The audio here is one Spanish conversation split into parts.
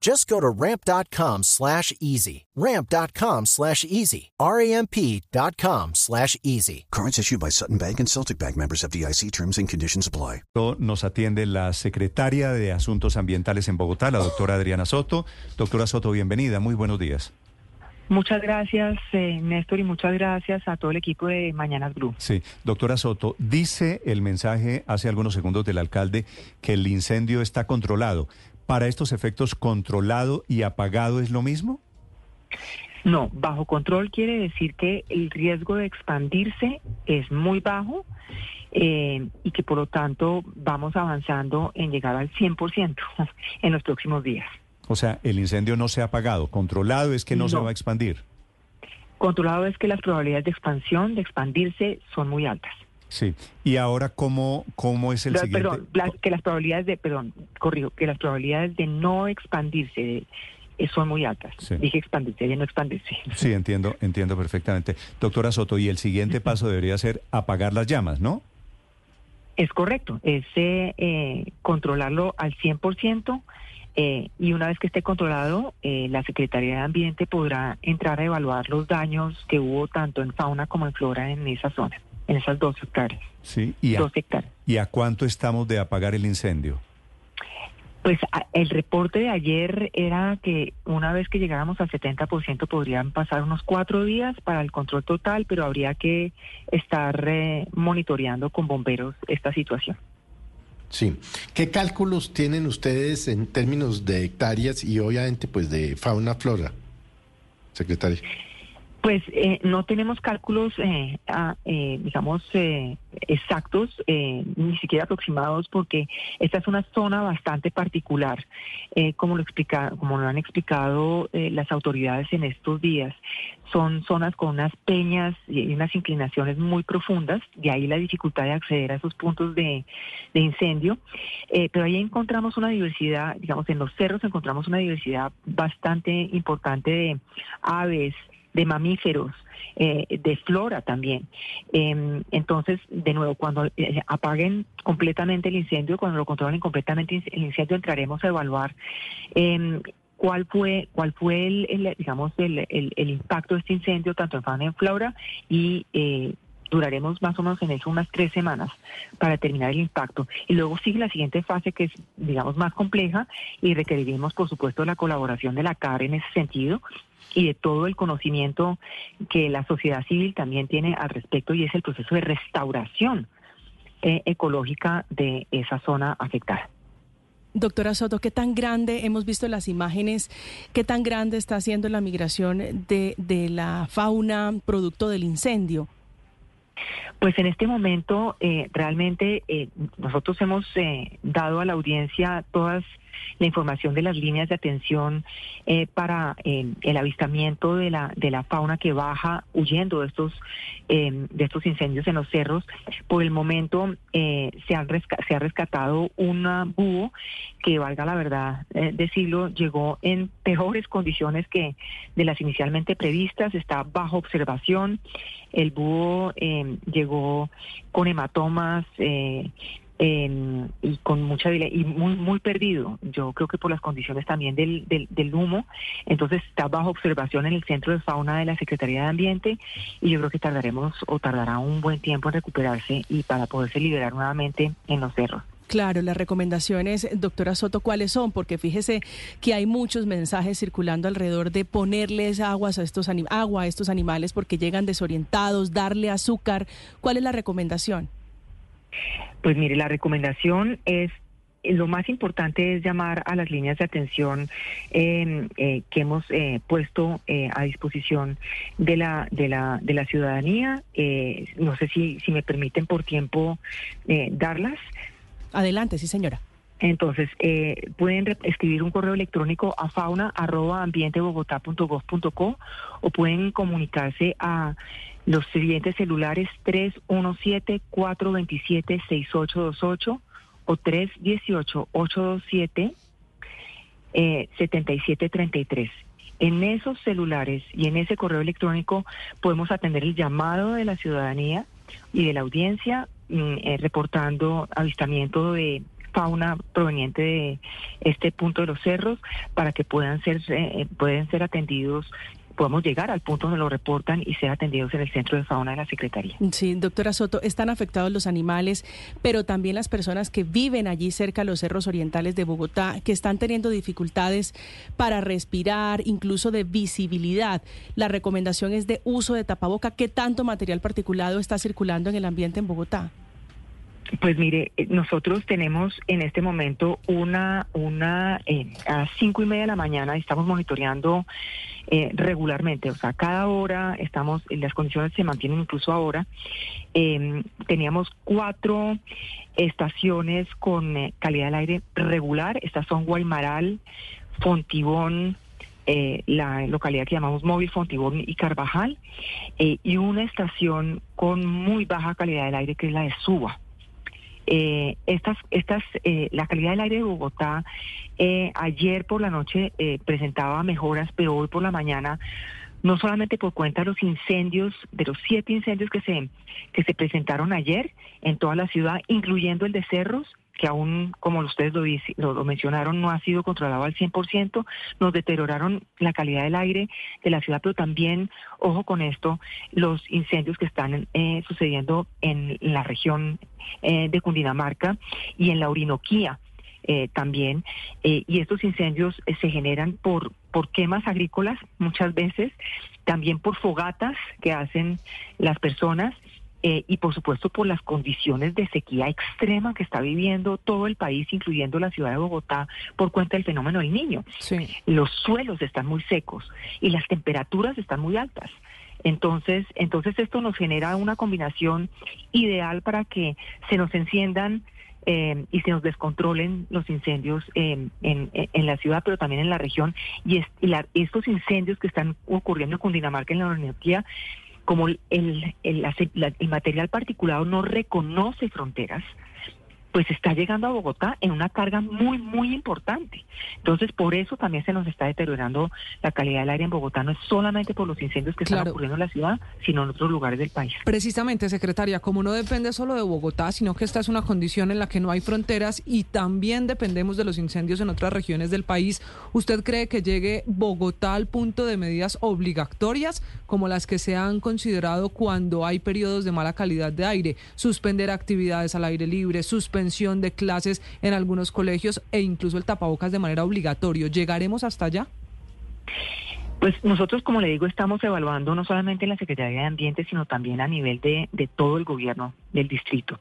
Just go to ramp.com slash easy. Ramp.com slash easy. R-A-M-P.com slash easy. Cards issued by Sutton Bank and Celtic Bank members of DIC terms and conditions apply. Nos atiende la secretaria de Asuntos Ambientales en Bogotá, la doctora Adriana Soto. Doctora Soto, bienvenida. Muy buenos días. Muchas gracias, eh, Néstor, y muchas gracias a todo el equipo de Mañanas Blue. Sí, doctora Soto, dice el mensaje hace algunos segundos del alcalde que el incendio está controlado. ¿Para estos efectos, controlado y apagado es lo mismo? No, bajo control quiere decir que el riesgo de expandirse es muy bajo eh, y que por lo tanto vamos avanzando en llegar al 100% en los próximos días. O sea, el incendio no se ha apagado, controlado es que no, se va a expandir. Controlado es que las probabilidades de expansión, de expandirse, son muy altas. Sí. Y ahora, ¿cómo, cómo es el siguiente? Perdón, que las probabilidades de, perdón, corrijo, que las probabilidades de no expandirse eh, son muy altas. Dije expandirse, ya no expandirse. Sí, entiendo, entiendo perfectamente. Doctora Soto, y el siguiente paso debería ser apagar las llamas, ¿no? Es correcto, es eh, eh controlarlo al 100%. Eh, y una vez que esté controlado, eh, la Secretaría de Ambiente podrá entrar a evaluar los daños que hubo tanto en fauna como en flora en esa zona en esas dos hectáreas. Sí, ¿y a, ¿y a cuánto estamos de apagar el incendio? Pues el reporte de ayer era que una vez que llegáramos al 70% podrían pasar unos cuatro días para el control total, pero habría que estar eh, monitoreando con bomberos esta situación. Sí. ¿Qué cálculos tienen ustedes en términos de hectáreas y obviamente pues de fauna flora, secretario? Pues eh, no tenemos cálculos, eh, eh, digamos, exactos, ni siquiera aproximados, porque esta es una zona bastante particular, como lo explica, como lo han explicado las autoridades en estos días. Son zonas con unas peñas y unas inclinaciones muy profundas, de ahí la dificultad de acceder a esos puntos de, de incendio. pero ahí encontramos una diversidad, digamos, en los cerros encontramos una diversidad bastante importante de aves de mamíferos, eh, de flora también. Em, entonces, de nuevo, cuando eh, apaguen completamente el incendio, cuando lo controlen completamente el incendio, entraremos a evaluar em, cuál fue cuál fue el, digamos el, el, impacto de este incendio tanto en fauna en flora y eh, duraremos más o menos en eso unas tres semanas para determinar el impacto. Y luego sigue la siguiente fase que es, digamos, más compleja y requeriremos, por supuesto, la colaboración de la CAR en ese sentido y de todo el conocimiento que la sociedad civil también tiene al respecto y es el proceso de restauración eh, ecológica de esa zona afectada. Doctora Soto, ¿qué tan grande, hemos visto las imágenes, qué tan grande está siendo la migración de, de la fauna producto del incendio? Pues en este momento eh, realmente eh, nosotros hemos eh, dado a la audiencia todas la información de las líneas de atención para el avistamiento de la de la fauna que baja huyendo de estos de estos incendios en los cerros. Por el momento se han se ha rescatado un búho que valga la verdad decirlo llegó en peores condiciones que de las inicialmente previstas. Está bajo observación. El búho llegó con hematomas eh, y con mucha y muy muy perdido. Yo creo que por las condiciones también del, del, humo. Entonces está bajo observación en el centro de fauna de la Secretaría de Ambiente y yo creo que tardaremos o tardará un buen tiempo en recuperarse y para poderse liberar nuevamente en los cerros. Claro, las recomendaciones, doctora Soto, ¿cuáles son? Porque fíjese que hay muchos mensajes circulando alrededor de ponerles aguas a estos agua a estos animales porque llegan desorientados, darle azúcar. ¿Cuál es la recomendación? Pues mire, la recomendación es lo más importante es llamar a las líneas de atención em, eh, que hemos eh, puesto eh, a disposición de la de la de la ciudadanía. no sé si si me permiten por tiempo darlas. Adelante, sí, señora. Entonces, pueden escribir un correo electrónico a fauna.ambientebogotá.gov.co o pueden comunicarse a los siguientes celulares 317-427-6828 o 318-827-7733. Eh, en esos celulares y en ese correo electrónico podemos atender el llamado de la ciudadanía y de la audiencia mm, eh, reportando avistamiento de fauna proveniente de este punto de los cerros para que puedan ser eh, pueden ser atendidos podamos llegar al punto donde lo reportan y ser atendidos en el centro de fauna de la Secretaría. Sí, doctora Soto, están afectados los animales, pero también las personas que viven allí cerca de los cerros orientales de Bogotá, que están teniendo dificultades para respirar, incluso de visibilidad. La recomendación es de uso de tapaboca. ¿Qué tanto material particulado está circulando en el ambiente en Bogotá? Pues mire, eh, nosotros tenemos en este momento una, una eh, a cinco y media de la mañana estamos monitoreando eh, regularmente, o sea, cada hora estamos, las condiciones se mantienen incluso ahora. Em, teníamos cuatro estaciones con calidad del aire regular, estas son Guaymaral, Fontibón, la localidad que llamamos Móvil, Fontibón y Carvajal, y una estación con muy baja calidad del aire que es la de Suba. Eh, estas, estas, eh, la calidad del aire de Bogotá eh, ayer por la noche eh, presentaba mejoras, pero hoy por la mañana no solamente por cuenta de los incendios, de los siete incendios que se, que se presentaron ayer en toda la ciudad, incluyendo el de Cerros, que aún, como ustedes lo, mencionaron, no ha sido controlado al 100%, nos deterioraron la calidad del aire de la ciudad, pero también, ojo con esto, los incendios que están eh, sucediendo en la región eh, de Cundinamarca y en la Orinoquía. Eh, también, y estos incendios se generan por, por quemas agrícolas muchas veces, también por fogatas que hacen las personas eh, y por supuesto por las condiciones de sequía extrema que está viviendo todo el país, incluyendo la ciudad de Bogotá, por cuenta del fenómeno del niño. Los suelos están muy secos y las temperaturas están muy altas. Entonces, entonces esto nos genera una combinación ideal para que se nos enciendan eh, y se nos descontrolen los incendios en, la ciudad, pero también en la región. Y, estos incendios que están ocurriendo en Cundinamarca, en la Orinoquía, como el, el, el, material particulado no reconoce fronteras, pues está llegando a Bogotá en una carga muy, muy importante. Entonces, por eso también se nos está deteriorando la calidad del aire en Bogotá, no es solamente por los incendios que están ocurriendo en la ciudad, sino en otros lugares del país. Precisamente, secretaria, como no depende solo de Bogotá, sino que esta es una condición en la que no hay fronteras y también dependemos de los incendios en otras regiones del país, ¿usted cree que llegue Bogotá al punto de medidas obligatorias como las que se han considerado cuando hay periodos de mala calidad de aire? Suspender actividades al aire libre, suspender de clases en algunos colegios e incluso el tapabocas de manera obligatoria. ¿Llegaremos hasta allá? Pues nosotros, como le digo, estamos evaluando no solamente en la Secretaría de Ambiente, sino también a nivel de, todo el gobierno del distrito.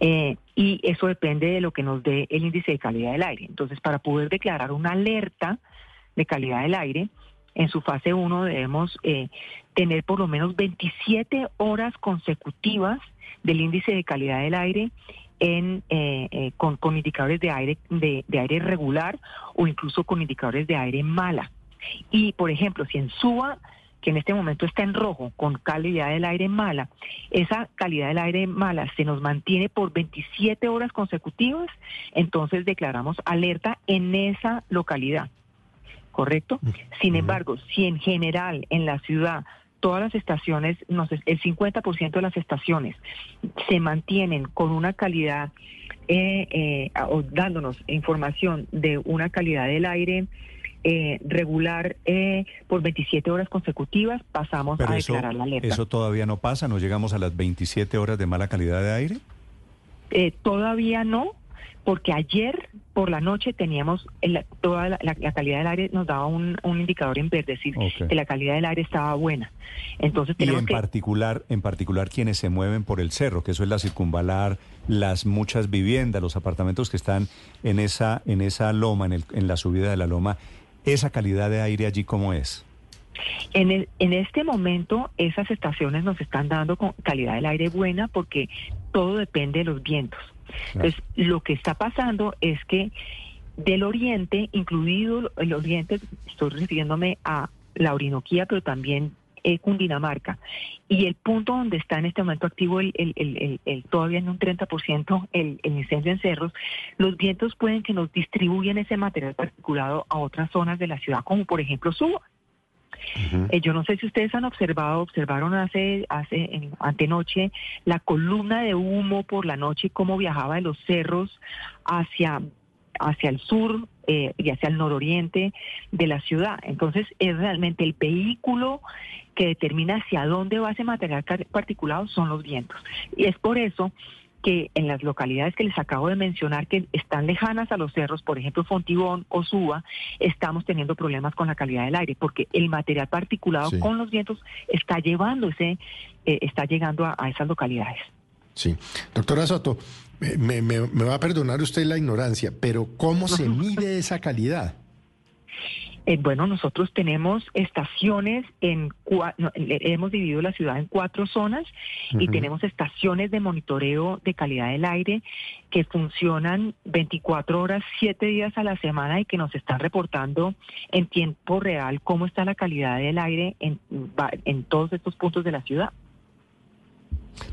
Eh, y eso depende de lo que nos dé el índice de calidad del aire. Entonces, para poder declarar una alerta de calidad del aire, en su fase 1 debemos eh, tener por lo menos 27 horas consecutivas del índice de calidad del aire en, eh, eh, con, indicadores de aire, de, aire regular o incluso con indicadores de aire mala. Y, por ejemplo, si en Suba que en este momento está en rojo, con calidad del aire mala, esa calidad del aire mala se nos mantiene por 27 horas consecutivas, entonces declaramos alerta en esa localidad. ¿Correcto? Sin embargo, si en general en la ciudad todas las estaciones, no sé, el 50% de las estaciones se mantienen con una calidad eh, eh, o dándonos información de una calidad del aire eh, regular por 27 horas consecutivas, pasamos a declarar la alerta. ¿Eso todavía no pasa? ¿No llegamos a las 27 horas de mala calidad de aire? todavía no, porque ayer por la noche teníamos el- toda la, la- la calidad del aire nos daba un, un indicador en verde, decir, que la calidad del aire estaba buena. Entonces Y en que particular, en particular quienes se mueven por el cerro, que eso es la circunvalar, las muchas viviendas, los apartamentos que están en esa, en esa loma, en, el- en la subida de la loma, esa calidad de aire allí cómo es. En, el, en este momento, esas estaciones nos están dando con calidad del aire buena porque todo depende de los vientos. Entonces, lo que está pasando es que del oriente, incluido el oriente, estoy refiriéndome a la Orinoquía, pero también eh, Cundinamarca, y el punto donde está en este momento activo el, el- el- el- todavía en un 30% el, el incendio en cerros, los vientos pueden que nos distribuyan ese material particulado a otras zonas de la ciudad, como por ejemplo Suba. Eh, yo no sé si ustedes han observado, observaron hace, hace en- antenoche la columna de humo por la noche, cómo viajaba de los cerros hacia, hacia el sur eh, y hacia el nororiente de la ciudad. Entonces es realmente el vehículo que determina hacia dónde va ese material particulado son los vientos. Y es por eso que en las localidades que les acabo de mencionar, que están lejanas a los cerros, por ejemplo Fontibón o Suba, estamos teniendo problemas con la calidad del aire, porque el material particulado Sí. con los vientos está llevando ese, eh, está llegando a, a esas localidades. Sí. Doctora Soto, me- me- me va a perdonar usted la ignorancia, pero ¿cómo se mide esa calidad? Eh, bueno, nosotros tenemos estaciones en, cua- no, le- hemos dividido la ciudad en cuatro zonas y tenemos estaciones de monitoreo de calidad del aire que funcionan 24 horas, 7 días a la semana y que nos están reportando en tiempo real cómo está la calidad del aire en, en todos estos puntos de la ciudad.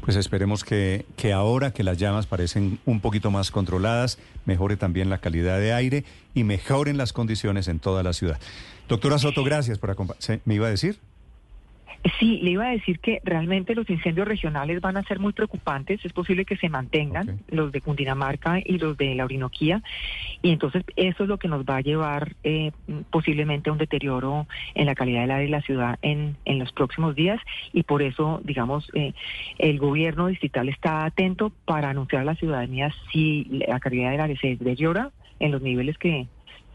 Pues esperemos que, que ahora que las llamas parecen un poquito más controladas, mejore también la calidad de aire y mejoren las condiciones en toda la ciudad. Doctora Soto, gracias por acompañarme. ¿Me iba a decir? Sí, le iba a decir que realmente los incendios regionales van a ser muy preocupantes. Es posible que se mantengan los de Cundinamarca y los de la Orinoquía. Y entonces eso es lo que nos va a llevar eh, posiblemente a un deterioro en la calidad del aire de la ciudad en, en los próximos días. Y por eso, digamos, eh, el gobierno distrital está atento para anunciar a la ciudadanía si la calidad del aire se deteriora en los niveles que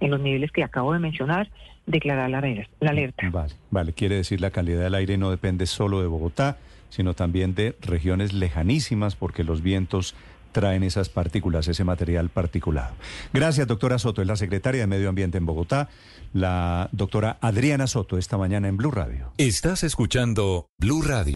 en los niveles que acabo de mencionar, declarar la aler- la alerta. Vale, vale. Quiere decir la calidad del aire no depende solo de Bogotá, sino también de regiones lejanísimas porque los vientos traen esas partículas, ese material particulado. Gracias, doctora Soto. Es la secretaria de Medio Ambiente en Bogotá, la doctora Adriana Soto, esta mañana en Blue Radio. Estás escuchando Blue Radio.